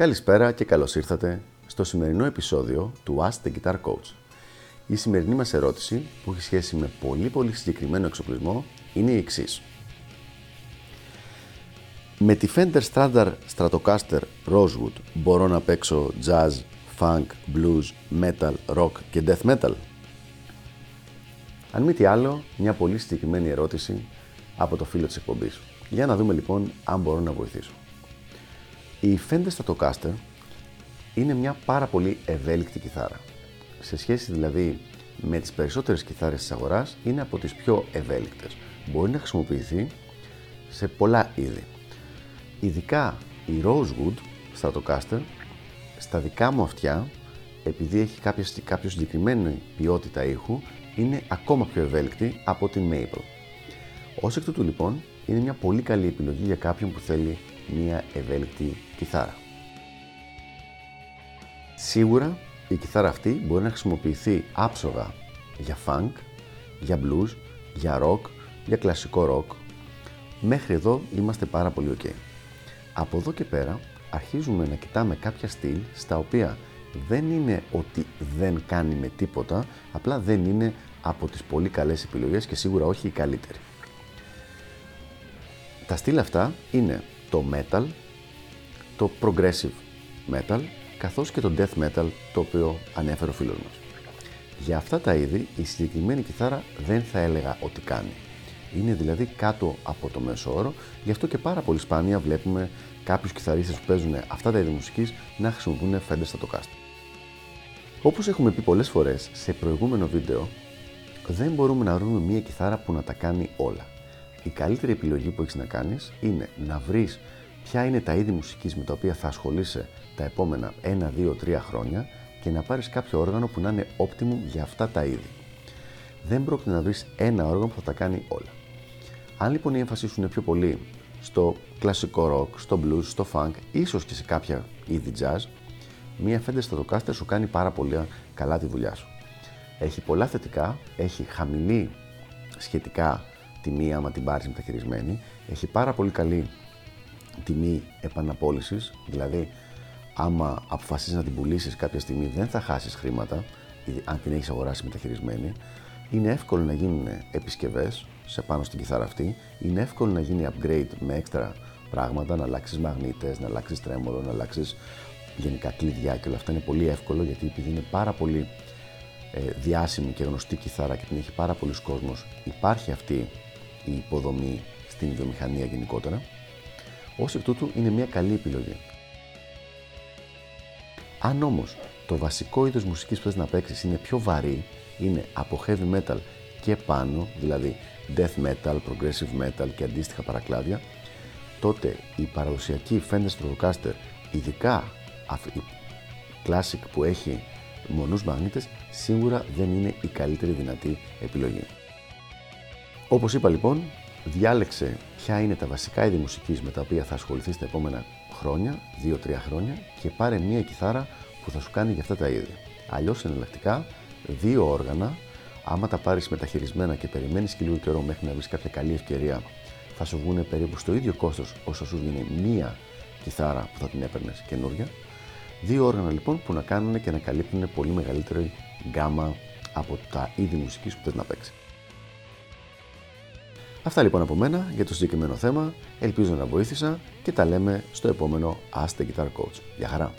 Καλησπέρα και καλώς ήρθατε στο σημερινό επεισόδιο του Ask the Guitar Coach. Η σημερινή μας ερώτηση που έχει σχέση με πολύ πολύ συγκεκριμένο εξοπλισμό είναι η εξής. Με τη Fender Strandar Stratocaster Rosewood μπορώ να παίξω jazz, funk, blues, metal, rock και death metal; Αν μη τι άλλο, μια πολύ συγκεκριμένη ερώτηση από το φίλο της εκπομπής. Για να δούμε λοιπόν αν μπορώ να βοηθήσω. Η Fender Stratocaster είναι μια πάρα πολύ ευέλικτη κιθάρα. Σε σχέση δηλαδή με τις περισσότερες κιθάρες της αγοράς, είναι από τις πιο ευέλικτες. Μπορεί να χρησιμοποιηθεί σε πολλά είδη. Ειδικά η Rosewood Stratocaster, στα δικά μου αυτιά, επειδή έχει κάποια, κάποιο συγκεκριμένη ποιότητα ήχου, είναι ακόμα πιο ευέλικτη από την Maple. Ως εκ τούτου λοιπόν, είναι μια πολύ καλή επιλογή για κάποιον που θέλει μια ευέλικτη κιθάρα. Σίγουρα η κιθάρα αυτή μπορεί να χρησιμοποιηθεί άψογα για funk, για blues, για rock, για κλασικό rock. Μέχρι εδώ είμαστε πάρα πολύ ok. Από εδώ και πέρα αρχίζουμε να κοιτάμε κάποια στυλ στα οποία δεν είναι ότι δεν κάνει με τίποτα, απλά δεν είναι από τις πολύ καλές επιλογές και σίγουρα όχι η καλύτερη. Τα στυλ αυτά είναι το metal, το progressive metal, καθώς και το death metal, το οποίο ανέφερε ο φίλος μας. Για αυτά τα είδη, η συγκεκριμένη κιθάρα δεν θα έλεγα ότι κάνει. Είναι δηλαδή κάτω από το μέσο όρο, γι' αυτό και πάρα πολύ σπάνια βλέπουμε κάποιους κιθαρίστες που παίζουν αυτά τα είδη μουσικής να χρησιμοποιούν Fender Stratocaster. Όπως έχουμε πει πολλές φορές σε προηγούμενο βίντεο, δεν μπορούμε να βρούμε μία κιθάρα που να τα κάνει όλα η καλύτερη επιλογή που έχεις να κάνεις είναι να βρεις ποια είναι τα είδη μουσικής με τα οποία θα ασχολείσαι τα επόμενα 1, 2, 3 χρόνια και να πάρεις κάποιο όργανο που να είναι optimum για αυτά τα είδη. Δεν πρόκειται να βρεις ένα όργανο που θα τα κάνει όλα. Αν λοιπόν η έμφασή σου είναι πιο πολύ στο κλασικό rock, στο blues, στο funk, ίσως και σε κάποια είδη jazz, μία Fender Stratocaster σου κάνει πάρα πολύ καλά τη δουλειά σου. Έχει πολλά θετικά, έχει χαμηλή σχετικά τιμή άμα την πάρεις μεταχειρισμένη. Έχει πάρα πολύ καλή τιμή επαναπόλησης, δηλαδή άμα αποφασίσεις να την πουλήσεις κάποια στιγμή δεν θα χάσεις χρήματα, αν την έχεις αγοράσει μεταχειρισμένη. Είναι εύκολο να γίνουν επισκευές σε πάνω στην κιθάρα αυτή. Είναι εύκολο να γίνει upgrade με έξτρα πράγματα, να αλλάξεις μαγνήτες, να αλλάξεις τρέμολο, να αλλάξεις γενικά κλειδιά και όλα αυτά είναι πολύ εύκολο γιατί επειδή είναι πάρα πολύ ε, διάσημη και γνωστή κιθάρα και την έχει πάρα πολλοί κόσμος, υπάρχει αυτή η υποδομή στην βιομηχανία γενικότερα. Ω εκ τούτου είναι μια καλή επιλογή. Αν όμως το βασικό είδος μουσικής που θες να παίξεις είναι πιο βαρύ, είναι από heavy metal και πάνω, δηλαδή death metal, progressive metal και αντίστοιχα παρακλάδια, τότε η παραδοσιακή Fender Stratocaster, ειδικά η Classic που έχει μονούς μαγνήτες, σίγουρα δεν είναι η καλύτερη δυνατή επιλογή. Όπως είπα λοιπόν, διάλεξε ποια είναι τα βασικά είδη μουσικής με τα οποία θα ασχοληθείς τα επόμενα χρόνια, 2-3 χρόνια και πάρε μία κιθάρα που θα σου κάνει για αυτά τα είδη. Αλλιώς εναλλακτικά, δύο όργανα, άμα τα πάρεις μεταχειρισμένα και περιμένεις και λίγο καιρό μέχρι να βρεις κάποια καλή ευκαιρία, θα σου βγουν περίπου στο ίδιο κόστος όσο σου βγαίνει μία κιθάρα που θα την έπαιρνες καινούρια. Δύο όργανα λοιπόν που να κάνουν και να καλύπτουν πολύ μεγαλύτερη γκάμα από τα είδη μουσικής που θες να παίξεις. Αυτά λοιπόν από μένα για το συγκεκριμένο θέμα. Ελπίζω να βοήθησα και τα λέμε στο επόμενο Ask the Guitar Coach. Γεια χαρά!